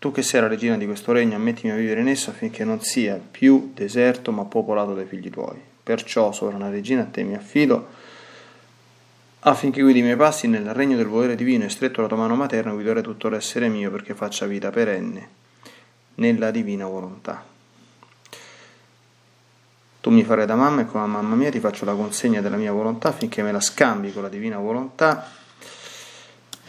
tu che sei la regina di questo regno, ammettimi a vivere in esso affinché non sia più deserto ma popolato dai figli tuoi. Perciò, sovrana regina, a te mi affido affinché guidi i miei passi nel regno del volere divino e stretto la tua mano materna guidare tutto l'essere mio perché faccia vita perenne nella divina volontà. Tu mi farai da mamma e come mamma mia ti faccio la consegna della mia volontà affinché me la scambi con la divina volontà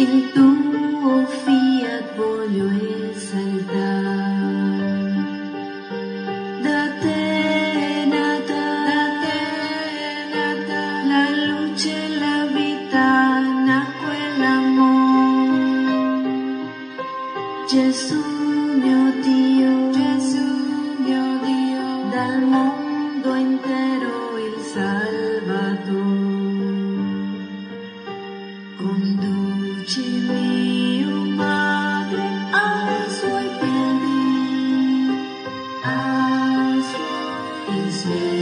Il tuo fiat, voglio suoi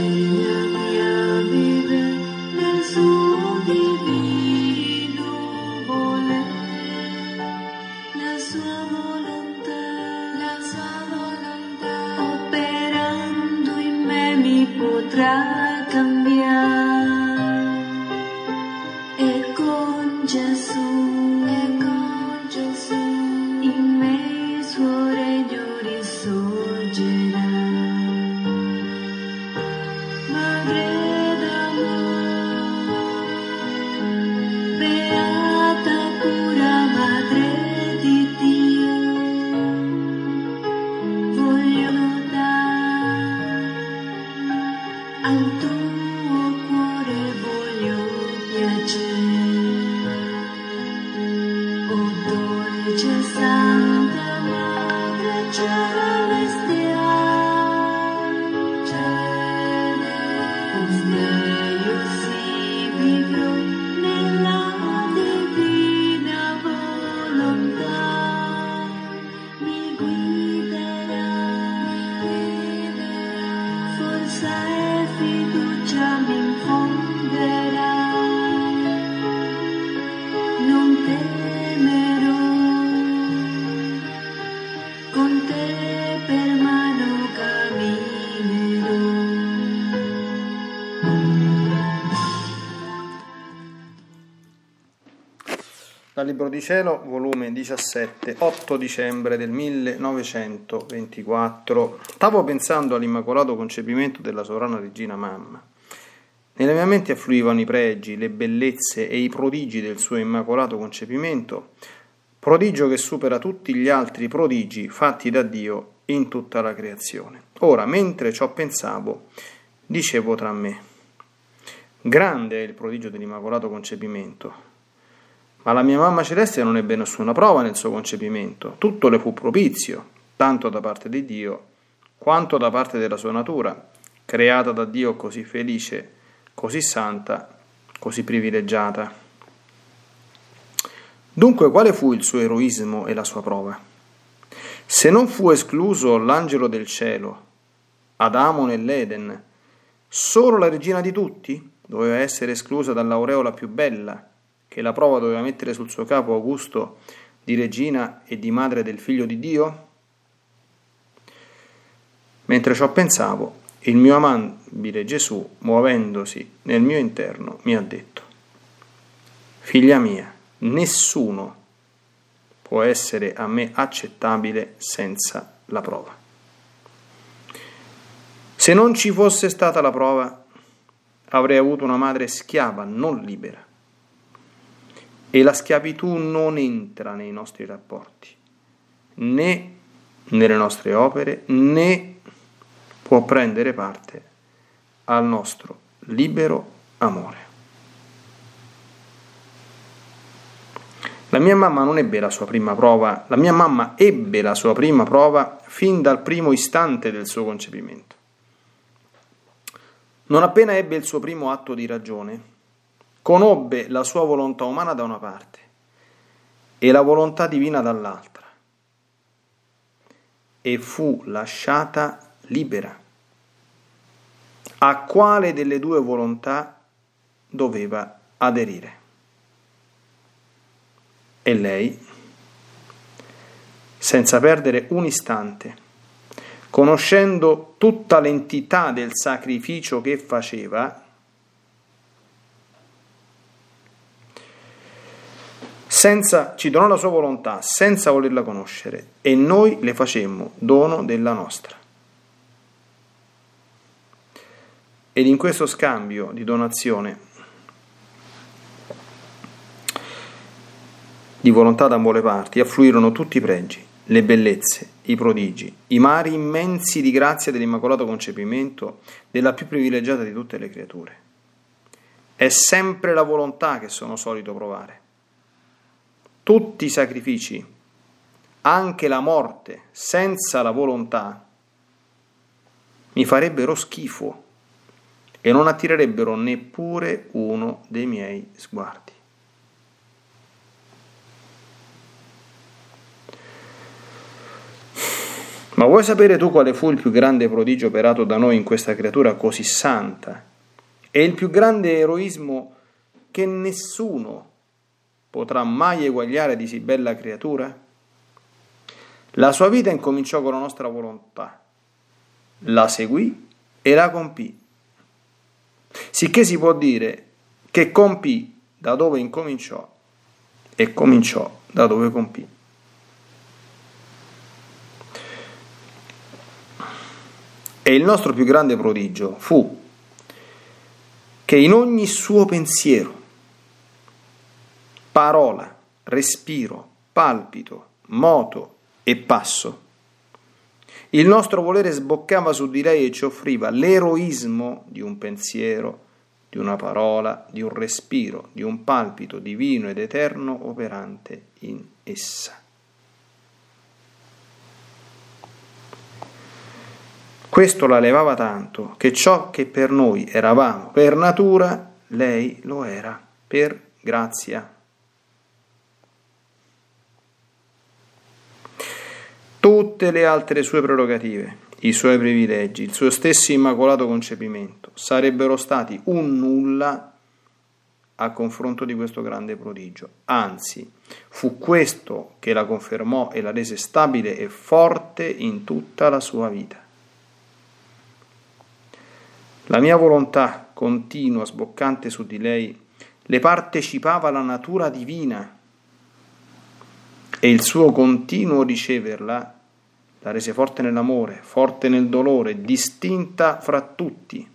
Libro di Cielo, volume 17, 8 dicembre del 1924. Stavo pensando all'immacolato concepimento della sovrana regina mamma. Nella mia mente affluivano i pregi, le bellezze e i prodigi del suo immacolato concepimento, prodigio che supera tutti gli altri prodigi fatti da Dio in tutta la creazione. Ora, mentre ciò pensavo, dicevo tra me, grande è il prodigio dell'immacolato concepimento, ma la mia mamma celeste non ebbe nessuna prova nel suo concepimento, tutto le fu propizio, tanto da parte di Dio quanto da parte della sua natura, creata da Dio così felice, così santa, così privilegiata. Dunque quale fu il suo eroismo e la sua prova? Se non fu escluso l'angelo del cielo, Adamo nell'Eden, solo la regina di tutti doveva essere esclusa dall'aureola più bella, che la prova doveva mettere sul suo capo Augusto di regina e di madre del figlio di Dio? Mentre ciò pensavo, il mio amabile Gesù, muovendosi nel mio interno, mi ha detto, Figlia mia, nessuno può essere a me accettabile senza la prova. Se non ci fosse stata la prova, avrei avuto una madre schiava, non libera. E la schiavitù non entra nei nostri rapporti, né nelle nostre opere, né può prendere parte al nostro libero amore. La mia mamma non ebbe la sua prima prova, la mia mamma ebbe la sua prima prova fin dal primo istante del suo concepimento. Non appena ebbe il suo primo atto di ragione, conobbe la sua volontà umana da una parte e la volontà divina dall'altra e fu lasciata libera. A quale delle due volontà doveva aderire? E lei, senza perdere un istante, conoscendo tutta l'entità del sacrificio che faceva, senza, ci donò la sua volontà senza volerla conoscere e noi le facemmo dono della nostra. Ed in questo scambio di donazione di volontà da ambo le parti, affluirono tutti i pregi, le bellezze, i prodigi, i mari immensi di grazia dell'immacolato concepimento della più privilegiata di tutte le creature. È sempre la volontà che sono solito provare. Tutti i sacrifici, anche la morte senza la volontà, mi farebbero schifo e non attirerebbero neppure uno dei miei sguardi. Ma vuoi sapere tu quale fu il più grande prodigio operato da noi in questa creatura così santa? E il più grande eroismo che nessuno potrà mai eguagliare di sì bella creatura? La sua vita incominciò con la nostra volontà, la seguì e la compì. Sicché si può dire che compì da dove incominciò e cominciò da dove compì. E il nostro più grande prodigio fu che in ogni suo pensiero, parola, respiro, palpito, moto e passo, il nostro volere sboccava su di lei e ci offriva l'eroismo di un pensiero, di una parola, di un respiro, di un palpito divino ed eterno operante in essa. Questo la levava tanto che ciò che per noi eravamo per natura, lei lo era per grazia. Tutte le altre sue prerogative, i suoi privilegi, il suo stesso immacolato concepimento sarebbero stati un nulla a confronto di questo grande prodigio. Anzi, fu questo che la confermò e la rese stabile e forte in tutta la sua vita. La mia volontà continua, sboccante su di lei, le partecipava la natura divina e il suo continuo riceverla la rese forte nell'amore, forte nel dolore, distinta fra tutti.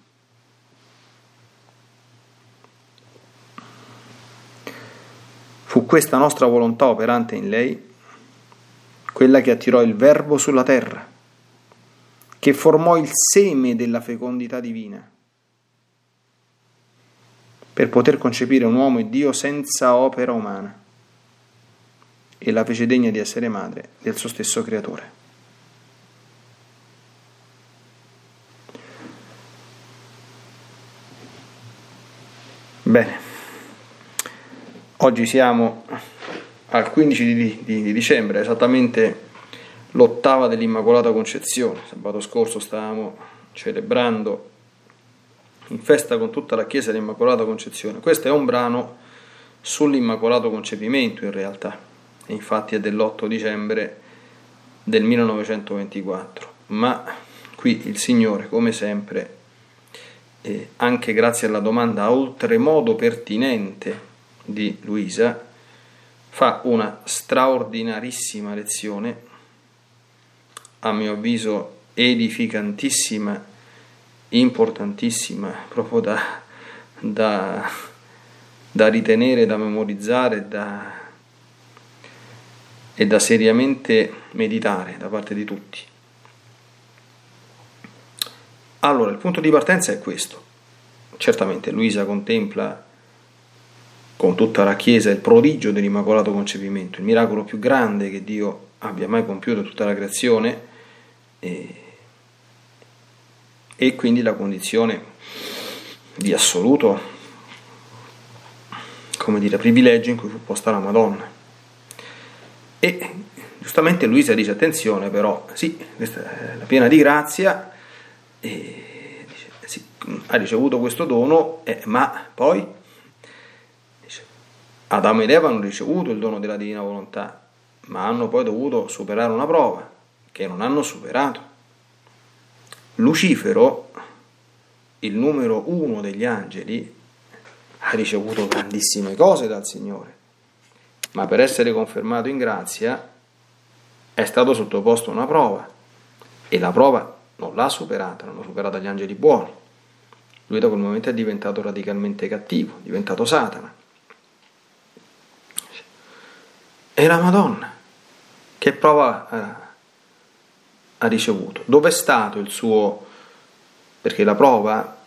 Fu questa nostra volontà operante in lei quella che attirò il Verbo sulla terra che formò il seme della fecondità divina, per poter concepire un uomo e Dio senza opera umana, e la fece degna di essere madre del suo stesso creatore. Bene, oggi siamo al 15 di, di, di dicembre, esattamente l'ottava dell'Immacolata Concezione. Sabato scorso stavamo celebrando in festa con tutta la Chiesa l'Immacolata Concezione. Questo è un brano sull'Immacolato Concepimento in realtà, e infatti è dell'8 dicembre del 1924, ma qui il Signore, come sempre, eh, anche grazie alla domanda oltremodo pertinente di Luisa, fa una straordinarissima lezione, a mio avviso edificantissima, importantissima, proprio da, da, da ritenere, da memorizzare da, e da seriamente meditare da parte di tutti. Allora, il punto di partenza è questo. Certamente Luisa contempla con tutta la Chiesa il prodigio dell'Immacolato Concepimento, il miracolo più grande che Dio abbia mai compiuto in tutta la creazione e, e quindi la condizione di assoluto, come dire, privilegio in cui fu posta la Madonna. E giustamente Luisa dice attenzione però, sì, questa è la piena di grazia, e dice, ha ricevuto questo dono, eh, ma poi dice, Adamo ed Eva hanno ricevuto il dono della divina volontà, ma hanno poi dovuto superare una prova che non hanno superato. Lucifero, il numero uno degli angeli, ha ricevuto grandissime cose dal Signore, ma per essere confermato in grazia è stato sottoposto a una prova e la prova non l'ha superata, l'hanno superata gli angeli buoni. Lui da quel momento è diventato radicalmente cattivo, è diventato Satana. E la Madonna, che prova eh, ha ricevuto? Dove è stato il suo... Perché la prova,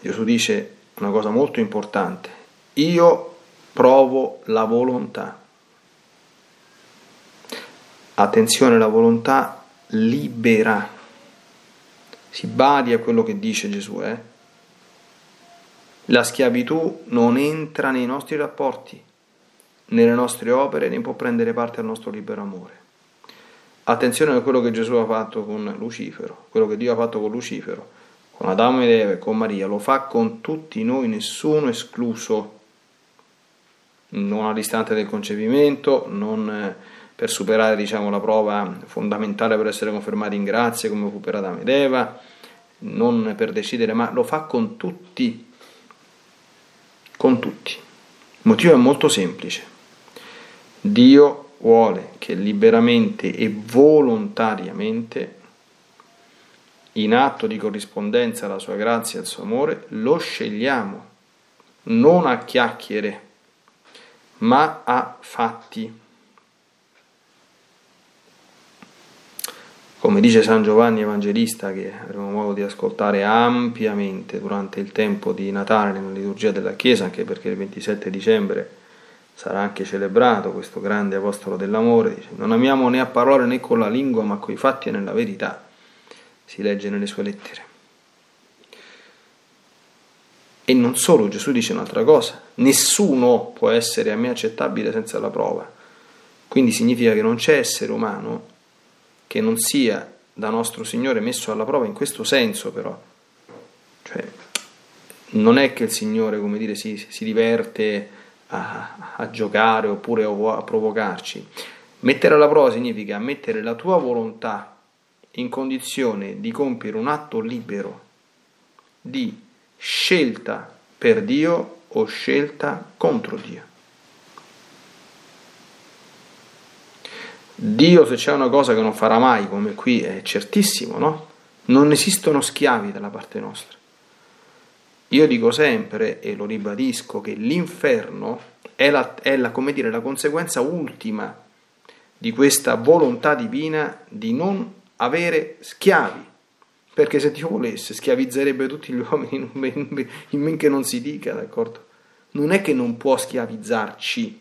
Gesù dice una cosa molto importante, io provo la volontà. Attenzione, la volontà libera si badi a quello che dice Gesù, eh? La schiavitù non entra nei nostri rapporti, nelle nostre opere, né può prendere parte al nostro libero amore. Attenzione a quello che Gesù ha fatto con Lucifero, quello che Dio ha fatto con Lucifero, con Adamo ed Eva e con Maria, lo fa con tutti noi, nessuno escluso, non all'istante del concepimento, non eh, per superare diciamo, la prova fondamentale per essere confermati in grazia come fu per Adamo ed Eva, non per decidere, ma lo fa con tutti, con tutti. Il motivo è molto semplice. Dio vuole che liberamente e volontariamente, in atto di corrispondenza alla sua grazia e al suo amore, lo scegliamo, non a chiacchiere, ma a fatti. Come dice San Giovanni Evangelista, che avremo modo di ascoltare ampiamente durante il tempo di Natale nella liturgia della Chiesa, anche perché il 27 dicembre sarà anche celebrato questo grande apostolo dell'amore, dice, non amiamo né a parole né con la lingua, ma coi fatti e nella verità, si legge nelle sue lettere. E non solo, Gesù dice un'altra cosa, nessuno può essere a me accettabile senza la prova. Quindi significa che non c'è essere umano che non sia da nostro Signore messo alla prova in questo senso però. Cioè, non è che il Signore, come dire, si, si diverte a, a, giocare oppure a, a provocarci. Mettere alla prova significa mettere la tua volontà in condizione di compiere un atto libero di scelta per Dio o scelta contro Dio. Dio se c'è una cosa che non farà mai, come qui è certissimo, no? Non esistono schiavi dalla parte nostra. Io dico sempre, e lo ribadisco, che l'inferno è, la, è la, dire, la conseguenza ultima di questa volontà divina di non avere schiavi. Perché se Dio volesse schiavizzerebbe tutti gli uomini in men che non si dica, d'accordo? Non è che non può schiavizzarci,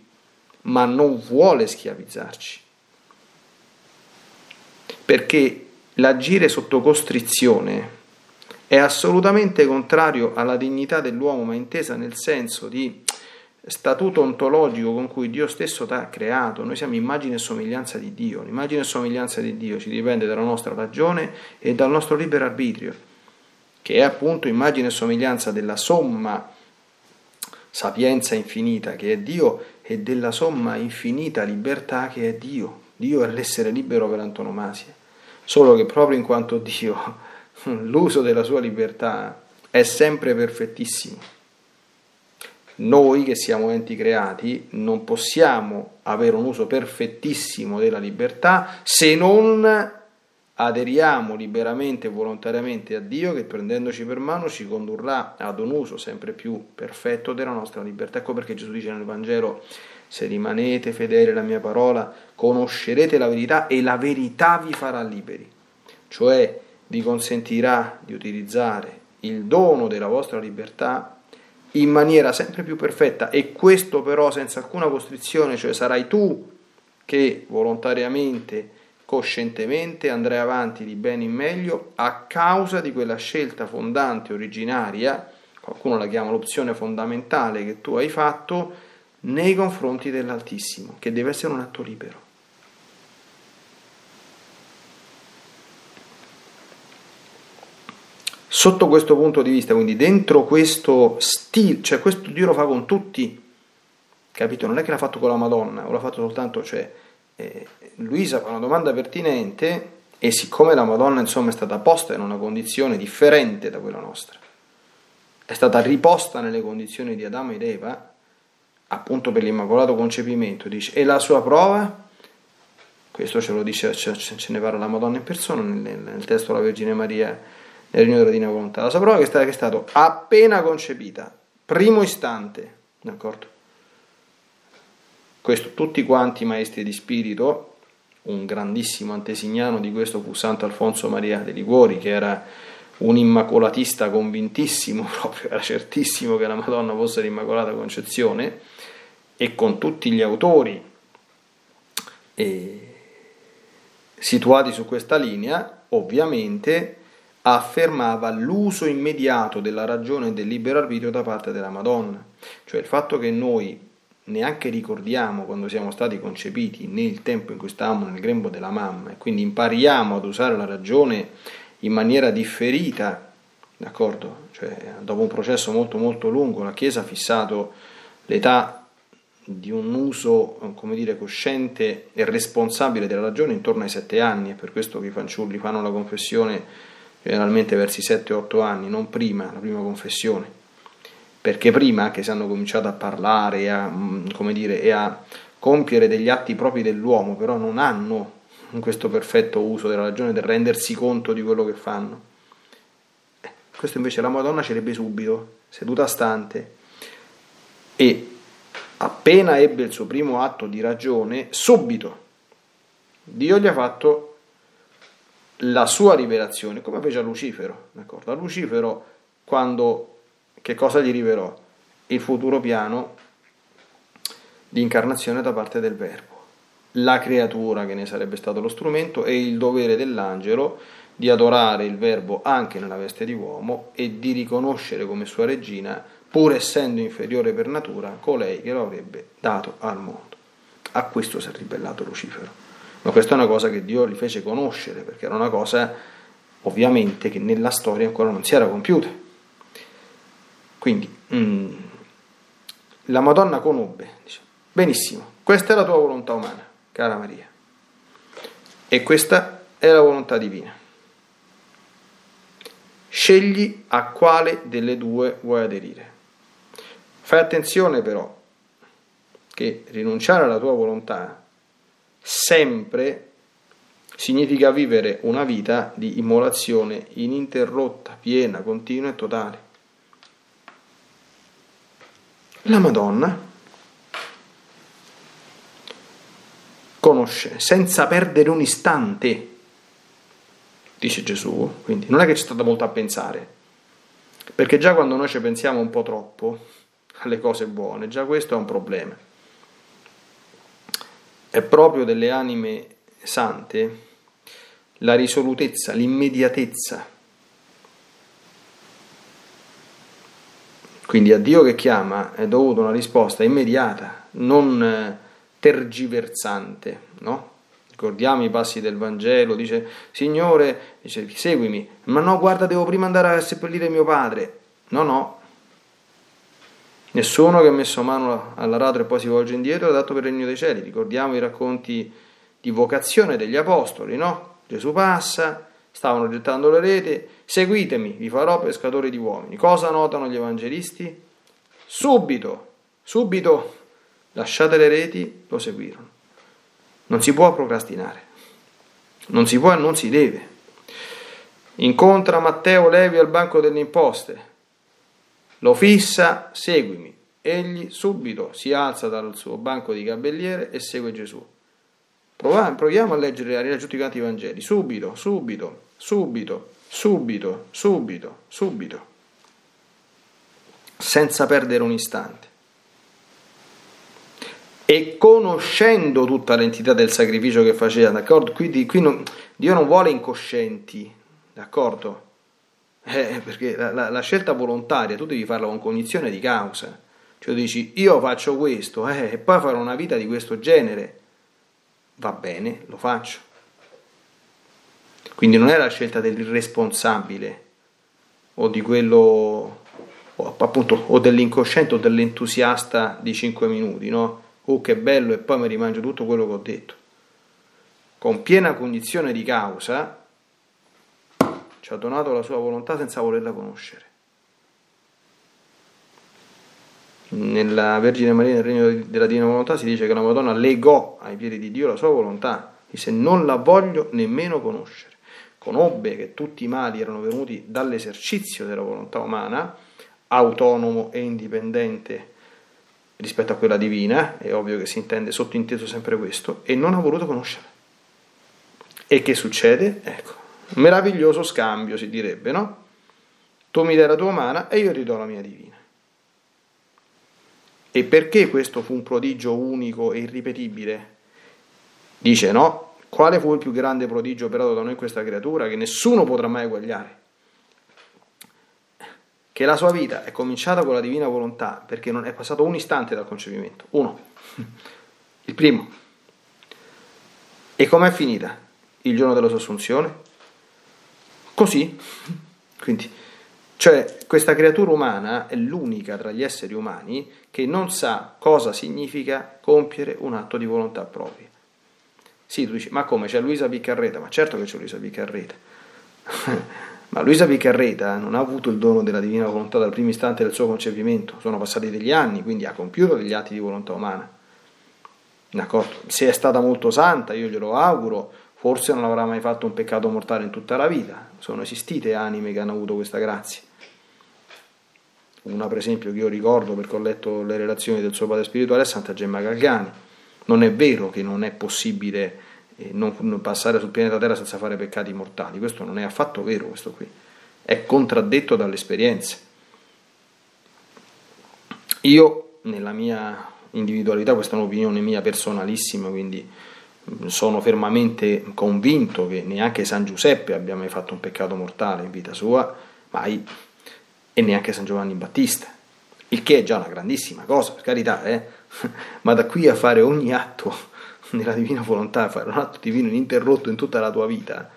ma non vuole schiavizzarci perché l'agire sotto costrizione è assolutamente contrario alla dignità dell'uomo, ma intesa nel senso di statuto ontologico con cui Dio stesso ti ha creato. Noi siamo immagine e somiglianza di Dio. L'immagine e somiglianza di Dio ci dipende dalla nostra ragione e dal nostro libero arbitrio, che è appunto immagine e somiglianza della somma sapienza infinita che è Dio e della somma infinita libertà che è Dio. Dio è l'essere libero per antonomasia, solo che proprio in quanto Dio l'uso della sua libertà è sempre perfettissimo. Noi che siamo enti creati non possiamo avere un uso perfettissimo della libertà se non aderiamo liberamente e volontariamente a Dio che prendendoci per mano ci condurrà ad un uso sempre più perfetto della nostra libertà. Ecco perché Gesù dice nel Vangelo, se rimanete fedeli alla mia parola, conoscerete la verità e la verità vi farà liberi, cioè vi consentirà di utilizzare il dono della vostra libertà in maniera sempre più perfetta. E questo però senza alcuna costrizione, cioè sarai tu che volontariamente coscientemente andrai avanti di bene in meglio a causa di quella scelta fondante originaria, qualcuno la chiama l'opzione fondamentale che tu hai fatto nei confronti dell'Altissimo, che deve essere un atto libero. Sotto questo punto di vista, quindi dentro questo stile, cioè questo Dio lo fa con tutti, capito? Non è che l'ha fatto con la Madonna, o l'ha fatto soltanto, cioè eh, Luisa fa una domanda pertinente e siccome la Madonna insomma è stata posta in una condizione differente da quella nostra, è stata riposta nelle condizioni di Adamo ed Eva, appunto per l'immacolato concepimento, dice, e la sua prova? Questo ce lo dice, ce, ne parla la Madonna in persona nel, nel testo della Vergine Maria nel regno della Divina Volontà. La sua prova è stata che è stato appena concepita, primo istante, d'accordo? Questo tutti quanti i maestri di spirito, un grandissimo antesignano di questo fu Santo Alfonso Maria de Liguori, che era un immacolatista convintissimo, proprio era certissimo che la Madonna fosse l'Immacolata Concezione, e con tutti gli autori eh, situati su questa linea, ovviamente affermava l'uso immediato della ragione e del libero arbitrio da parte della Madonna, cioè il fatto che noi neanche ricordiamo quando siamo stati concepiti nel tempo in cui stavamo nel grembo della mamma e quindi impariamo ad usare la ragione in maniera differita, d'accordo? Cioè, dopo un processo molto molto lungo la Chiesa ha fissato l'età di un uso, come dire, cosciente e responsabile della ragione intorno ai sette anni, è per questo che i fanciulli fanno la confessione generalmente verso i 7-8 anni, non prima, la prima confessione perché prima che si hanno cominciato a parlare e a, dire, e a compiere degli atti propri dell'uomo, però non hanno questo perfetto uso della ragione del rendersi conto di quello che fanno. Eh, questo invece la Madonna ce l'ebbe subito, seduta stante, e appena ebbe il suo primo atto di ragione, subito Dio gli ha fatto la sua rivelazione, come fece a Lucifero. D'accordo? A Lucifero, quando che cosa gli rivelò? Il futuro piano di incarnazione da parte del Verbo, la creatura che ne sarebbe stato lo strumento e il dovere dell'angelo di adorare il Verbo anche nella veste di uomo e di riconoscere come sua regina, pur essendo inferiore per natura, colei che lo avrebbe dato al mondo. A questo si è ribellato Lucifero. Ma questa è una cosa che Dio gli fece conoscere, perché era una cosa ovviamente che nella storia ancora non si era compiuta. Quindi mm, la Madonna conobbe, dice, benissimo, questa è la tua volontà umana, cara Maria, e questa è la volontà divina. Scegli a quale delle due vuoi aderire. Fai attenzione però che rinunciare alla tua volontà sempre significa vivere una vita di immolazione ininterrotta, piena, continua e totale. La Madonna conosce senza perdere un istante, dice Gesù, quindi non è che ci sta molto a pensare, perché già quando noi ci pensiamo un po' troppo alle cose buone, già questo è un problema. È proprio delle anime sante la risolutezza, l'immediatezza. Quindi a Dio che chiama è dovuta una risposta immediata, non eh, tergiversante, no? Ricordiamo i passi del Vangelo, dice Signore, dice, seguimi, ma no, guarda, devo prima andare a seppellire mio padre. No, no. Nessuno che ha messo mano all'aratro e poi si volge indietro è dato per il regno dei cieli. Ricordiamo i racconti di vocazione degli apostoli, no? Gesù passa, stavano gettando le rete, seguitemi, vi farò pescatori di uomini. Cosa notano gli evangelisti? Subito, subito, lasciate le reti, lo seguirono. Non si può procrastinare, non si può e non si deve. Incontra Matteo Levi al banco delle imposte, lo fissa, seguimi. Egli subito si alza dal suo banco di gabelliere e segue Gesù. Proviamo a leggere, a rileggere tutti quanti i Vangeli. Subito, subito, subito, subito, subito, subito. Senza perdere un istante. E conoscendo tutta l'entità del sacrificio che faceva, d'accordo? Quindi qui non, Dio non vuole incoscienti, d'accordo? Eh, perché la, la, la, scelta volontaria tu devi farla con cognizione di causa. Cioè dici io faccio questo eh, e poi farò una vita di questo genere. Va bene, lo faccio. Quindi non è la scelta dell'irresponsabile o di quello o, appunto o dell'incosciente o dell'entusiasta di 5 minuti, no? Oh che bello e poi mi rimangio tutto quello che ho detto. Con piena cognizione di causa ci ha donato la sua volontà senza volerla conoscere. Nella Vergine Maria nel regno della Divina Volontà si dice che la Madonna legò ai piedi di Dio la sua volontà, disse non la voglio nemmeno conoscere. Conobbe che tutti i mali erano venuti dall'esercizio della volontà umana, autonomo e indipendente rispetto a quella divina, è ovvio che si intende sottinteso sempre questo, e non ha voluto conoscere. E che succede? Ecco, Meraviglioso scambio, si direbbe, no? Tu mi dai la tua umana e io ti do la mia divina. E perché questo fu un prodigio unico e irripetibile? Dice no, quale fu il più grande prodigio operato da noi questa creatura che nessuno potrà mai eguagliare? Che la sua vita è cominciata con la divina volontà perché non è passato un istante dal concepimento. Uno. Il primo. E com'è finita? Il giorno della sua assunzione? Così, quindi, cioè questa creatura umana è l'unica tra gli esseri umani che non sa cosa significa compiere un atto di volontà propria. Sì, tu dici, ma come c'è Luisa Piccarreta? Ma certo che c'è Luisa Piccarreta. Ma Luisa Piccarreta non ha avuto il dono della divina volontà dal primo istante del suo concepimento, sono passati degli anni, quindi ha compiuto degli atti di volontà umana. D'accordo? Se è stata molto santa, io glielo auguro, forse non avrà mai fatto un peccato mortale in tutta la vita. Sono esistite anime che hanno avuto questa grazia. Una, per esempio, che io ricordo perché ho letto le relazioni del suo padre spirituale è Santa Gemma Galgani. Non è vero che non è possibile non passare sul pianeta Terra senza fare peccati mortali, questo non è affatto vero, questo qui. È contraddetto dall'esperienza. Io, nella mia individualità, questa è un'opinione mia personalissima, quindi sono fermamente convinto che neanche San Giuseppe abbia mai fatto un peccato mortale in vita sua, mai, e neanche San Giovanni Battista, il che è già una grandissima cosa, per carità, eh? ma da qui a fare ogni atto nella divina volontà, fare un atto divino ininterrotto in tutta la tua vita,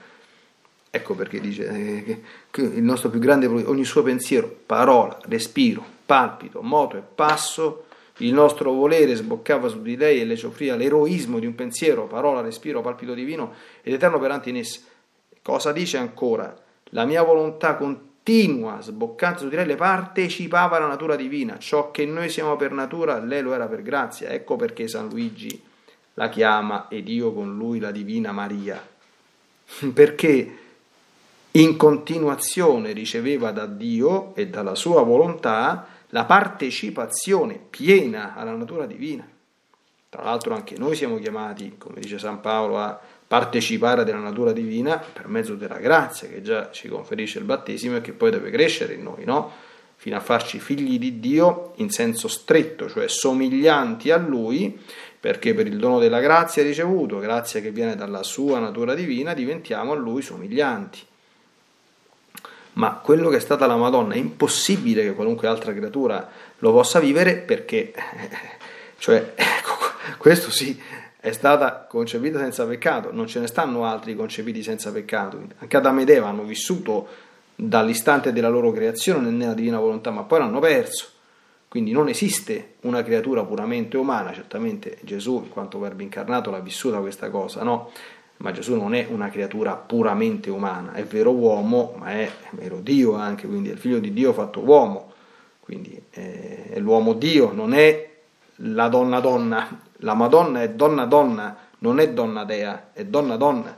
ecco perché dice eh, che il nostro più grande, ogni suo pensiero, parola, respiro, palpito, moto e passo, il nostro volere sboccava su di lei e le soffriva l'eroismo di un pensiero, parola, respiro, palpito divino ed eterno operante in essa. Cosa dice ancora? La mia volontà continua, sboccante su di lei, le partecipava alla natura divina. Ciò che noi siamo per natura, lei lo era per grazia. Ecco perché San Luigi la chiama ed io con lui la divina Maria. Perché in continuazione riceveva da Dio e dalla sua volontà la partecipazione piena alla natura divina. Tra l'altro anche noi siamo chiamati, come dice San Paolo, a partecipare della natura divina per mezzo della grazia che già ci conferisce il battesimo e che poi deve crescere in noi, no? Fino a farci figli di Dio in senso stretto, cioè somiglianti a Lui, perché per il dono della grazia ricevuto, grazia che viene dalla sua natura divina, diventiamo a Lui somiglianti ma quello che è stata la Madonna è impossibile che qualunque altra creatura lo possa vivere perché, cioè, ecco, questo sì, è stata concepita senza peccato, non ce ne stanno altri concepiti senza peccato. Anche Adamo ed Eva hanno vissuto dall'istante della loro creazione nella divina volontà, ma poi l'hanno perso. Quindi non esiste una creatura puramente umana, certamente Gesù, in quanto verbo incarnato, l'ha vissuta questa cosa, no? ma Gesù non è una creatura puramente umana, è vero uomo, ma è vero Dio anche, quindi è il figlio di Dio fatto uomo, quindi è l'uomo Dio, non è la donna donna, la Madonna è donna donna, non è donna dea, è donna donna.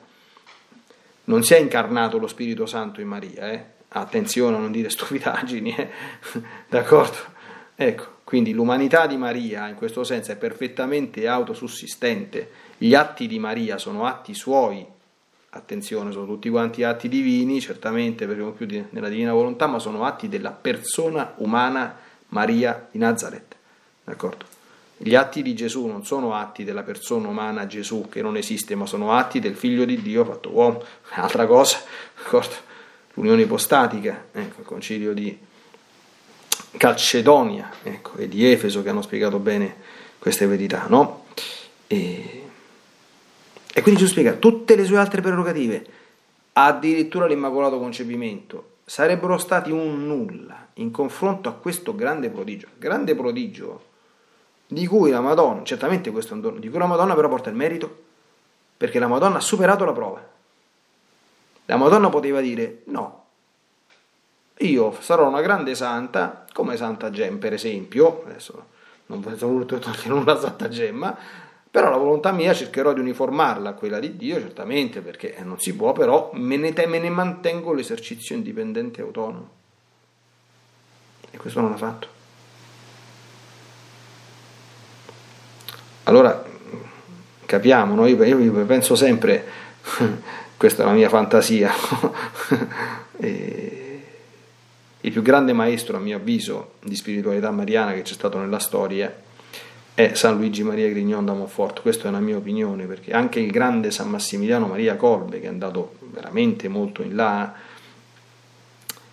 Non si è incarnato lo Spirito Santo in Maria, eh? attenzione a non dire stupidaggini, eh? d'accordo? Ecco, quindi l'umanità di Maria in questo senso è perfettamente autosussistente, gli atti di Maria sono atti suoi, attenzione, sono tutti quanti atti divini, certamente per più di, nella divina volontà, ma sono atti della persona umana Maria di Nazareth, d'accordo? Gli atti di Gesù non sono atti della persona umana Gesù che non esiste, ma sono atti del figlio di Dio fatto uomo. Altra cosa, d'accordo? L'unione ipostatica, ecco, il concilio di Calcedonia ecco, e di Efeso che hanno spiegato bene queste verità, no? E, e quindi Gesù spiega tutte le sue altre prerogative, addirittura l'Immacolato Concepimento, sarebbero stati un nulla in confronto a questo grande prodigio. Grande prodigio di cui la Madonna, certamente questo è un dono, di cui la Madonna però porta il merito, perché la Madonna ha superato la prova. La Madonna poteva dire no, io sarò una grande santa, come Santa Gemma per esempio, adesso non penso voluto togliere una Santa Gemma, però la volontà mia cercherò di uniformarla a quella di Dio, certamente, perché non si può, però me ne, me ne mantengo l'esercizio indipendente e autonomo. E questo non l'ha fatto. Allora capiamo, no? io, io, penso sempre, questa è la mia fantasia, il più grande maestro a mio avviso di spiritualità mariana che c'è stato nella storia è San Luigi Maria Grignon da Montfort, questa è una mia opinione, perché anche il grande San Massimiliano Maria Colbe, che è andato veramente molto in là,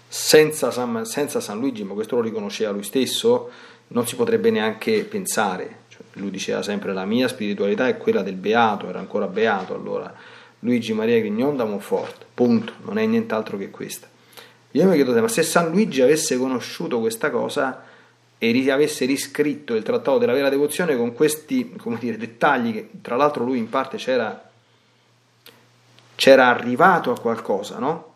senza San, senza San Luigi, ma questo lo riconosceva lui stesso, non si potrebbe neanche pensare lui diceva sempre la mia spiritualità è quella del beato, era ancora beato allora, Luigi Maria Grignon da Monfort, punto, non è nient'altro che questa. Io mi chiedo, ma se San Luigi avesse conosciuto questa cosa e avesse riscritto il trattato della vera devozione con questi dire, dettagli, che tra l'altro lui in parte c'era, c'era arrivato a qualcosa, no?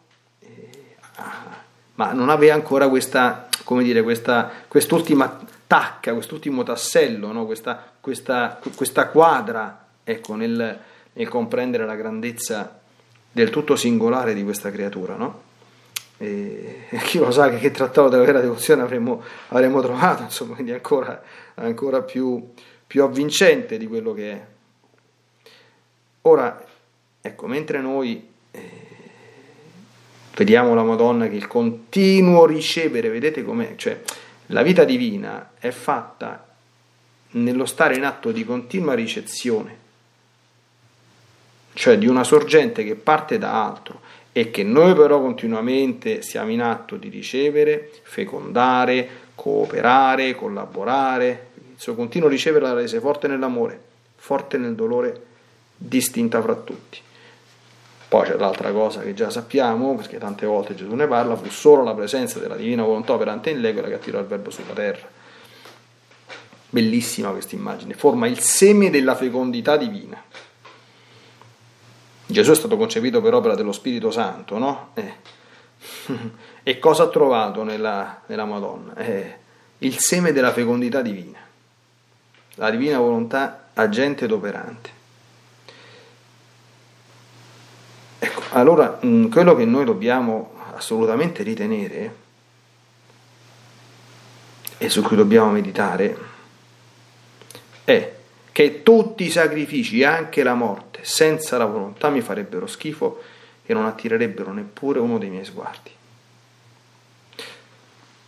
Ah, ma non aveva ancora questa, come dire, questa, quest'ultima tacca, quest'ultimo tassello, no? questa, questa, questa, quadra ecco, nel, nel, comprendere la grandezza del tutto singolare di questa creatura. No? E, chi lo sa che, che trattato della vera devozione avremmo, avremmo trovato, insomma, quindi ancora, ancora più, più avvincente di quello che è. Ora, ecco, mentre noi eh, vediamo la Madonna che il continuo ricevere, vedete com'è, cioè la vita divina è fatta nello stare in atto di continua ricezione, cioè di una sorgente che parte da altro e che noi però continuamente siamo in atto di ricevere, fecondare, cooperare, collaborare. Il suo continuo ricevere la rese forte nell'amore, forte nel dolore, distinta fra tutti. Poi c'è l'altra cosa che già sappiamo, perché tante volte Gesù ne parla, fu solo la presenza della divina volontà operante in lei quella che attirò il verbo sulla terra. Bellissima questa immagine, forma il seme della fecondità divina. Gesù è stato concepito per opera dello Spirito Santo, no? Eh. E cosa ha trovato nella, nella Madonna? Eh, il seme della fecondità divina, la divina volontà agente ed operante. Allora, mm, quello che noi dobbiamo assolutamente ritenere e su cui dobbiamo meditare è che tutti i sacrifici, anche la morte, senza la volontà mi farebbero schifo e non attirerebbero neppure uno dei miei sguardi.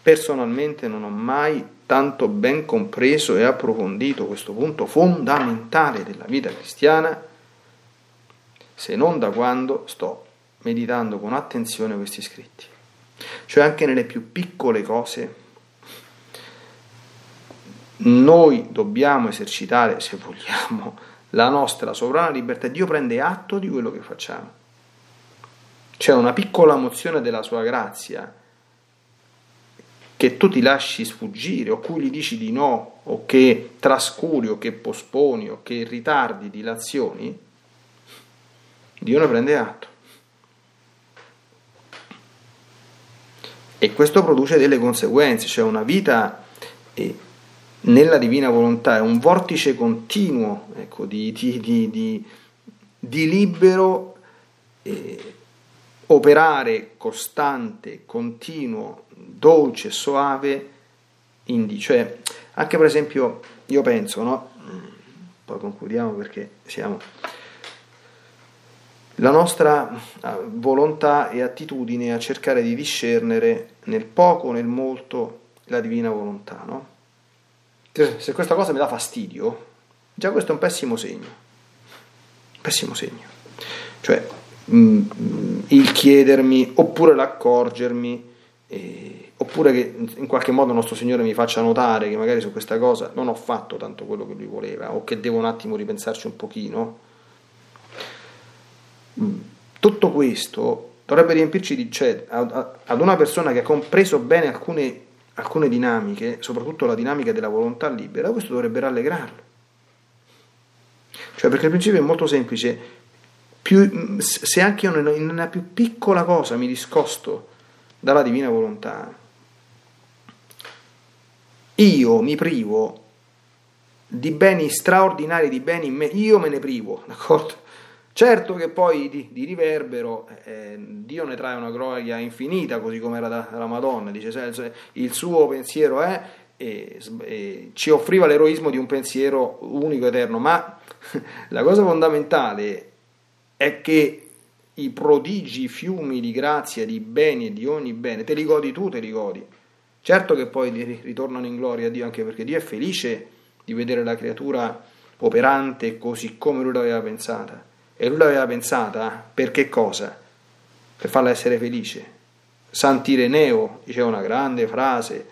Personalmente non ho mai tanto ben compreso e approfondito questo punto fondamentale della vita cristiana se non da quando sto meditando con attenzione questi scritti. Cioè anche nelle più piccole cose noi dobbiamo esercitare, se vogliamo, la nostra sovrana libertà. Dio prende atto di quello che facciamo. C'è una piccola mozione della sua grazia che tu ti lasci sfuggire o cui gli dici di no o che trascuri o che posponi o che ritardi dilazioni Dio ne prende atto. E questo produce delle conseguenze, cioè una vita eh, nella divina volontà è un vortice continuo ecco, di, di, di, di, libero eh, operare costante, continuo, dolce, soave, indi. Cioè, anche per esempio, io penso, no? Poi concludiamo perché siamo la nostra ah, volontà e attitudine a cercare di discernere nel poco, nel molto, la divina volontà. No? Se questa cosa mi dà fastidio, già questo è un pessimo segno. Pessimo segno. Cioè, mm, il chiedermi oppure l'accorgermi, eh, oppure che in qualche modo il nostro Signore mi faccia notare che magari su questa cosa non ho fatto tanto quello che Lui voleva o che devo un attimo ripensarci un pochino tutto questo dovrebbe riempirci di cioè, ad una persona che ha compreso bene alcune, alcune dinamiche, soprattutto la dinamica della volontà libera, questo dovrebbe rallegrarlo. Cioè, perché il principio è molto semplice, più, se anche io in una più piccola cosa mi discosto dalla divina volontà, io mi privo di beni straordinari, di beni me, io me ne privo, d'accordo? Certo che poi di, di riverbero eh, Dio ne trae una gloria infinita, così come era da, dalla Madonna, dice il suo pensiero è e, e ci offriva l'eroismo di un pensiero unico eterno, ma la cosa fondamentale è che i prodigi fiumi di grazia, di beni e di ogni bene, te li godi tu, te li godi. Certo che poi ritornano in gloria a Dio, anche perché Dio è felice di vedere la creatura operante così come lui l'aveva pensata e lui l'aveva pensata per che cosa? Per farla essere felice. Sant'Ireneo diceva una grande frase,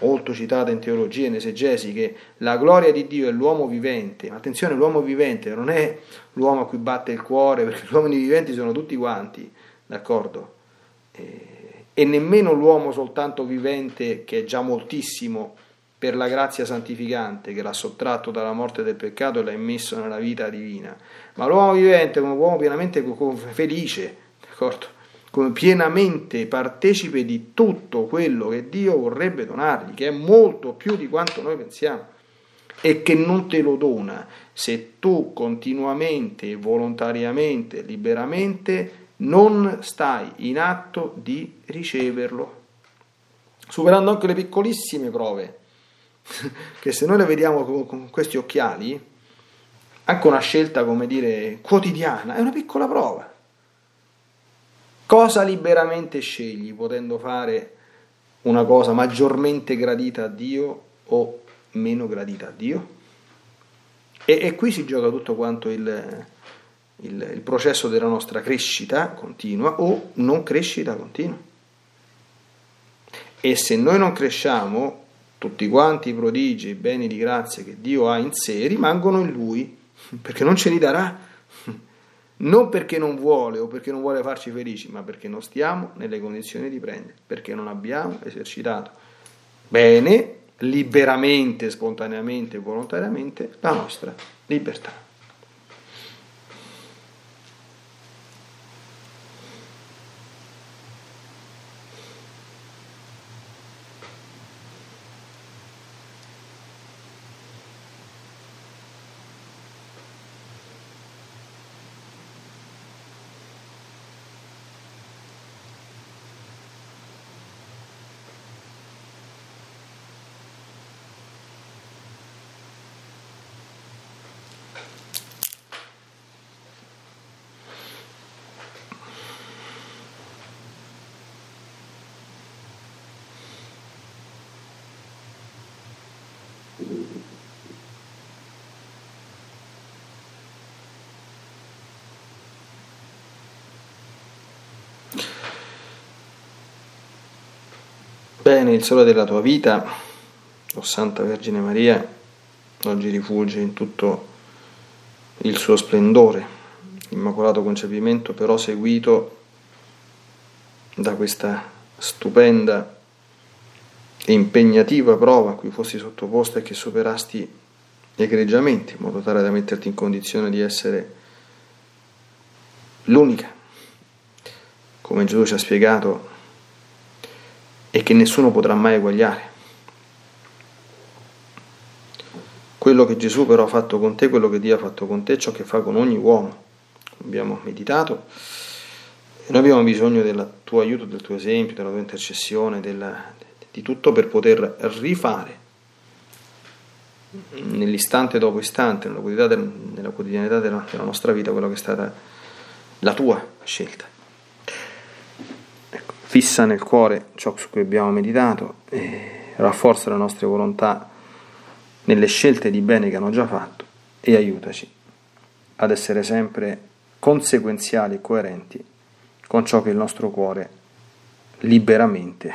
molto citata in teologia e in esegesi, che la gloria di Dio è l'uomo vivente. Attenzione, l'uomo vivente non è l'uomo a cui batte il cuore, perché gli uomini viventi sono tutti quanti, d'accordo? E, e nemmeno l'uomo soltanto vivente, che è già moltissimo, per la grazia santificante che l'ha sottratto dalla morte del peccato e l'ha immesso nella vita divina. Ma l'uomo vivente come uomo pienamente felice, d'accordo? come pienamente partecipe di tutto quello che Dio vorrebbe donargli, che è molto più di quanto noi pensiamo e che non te lo dona se tu continuamente, volontariamente, liberamente non stai in atto di riceverlo, superando anche le piccolissime prove che se noi le vediamo con, con questi occhiali, anche una scelta, come dire, quotidiana, è una piccola prova. Cosa liberamente scegli potendo fare una cosa maggiormente gradita a Dio o meno gradita a Dio? E, e qui si gioca tutto quanto il, il, il processo della nostra crescita continua o non crescita continua. E se noi non cresciamo, tutti quanti i prodigi, i beni di grazia che Dio ha in sé rimangono in Lui, perché non ce li darà, non perché non vuole o perché non vuole farci felici, ma perché non stiamo nelle condizioni di prendere, perché non abbiamo esercitato bene, liberamente, spontaneamente e volontariamente la nostra libertà. Bene, il sole della tua vita, o Santa Vergine Maria, oggi rifulge in tutto il suo splendore, immacolato concepimento però seguito da questa stupenda e impegnativa prova a cui fossi sottoposta e che superasti egregiamente, in modo tale da metterti in condizione di essere l'unica, come Gesù ci ha spiegato, e che nessuno potrà mai eguagliare. Quello che Gesù però ha fatto con te, quello che Dio ha fatto con te, ciò che fa con ogni uomo. Abbiamo meditato e noi abbiamo bisogno del tuo aiuto, del tuo esempio, della tua intercessione, della, di tutto per poter rifare nell'istante dopo istante, nella quotidianità, nella quotidianità della, della, nostra vita, quello che è stata la tua scelta. Ecco, fissa nel cuore ciò su cui abbiamo meditato e rafforza le nostre volontà nelle scelte di bene che hanno già fatto e aiutaci ad essere sempre conseguenziali e coerenti con ciò che il nostro cuore liberamente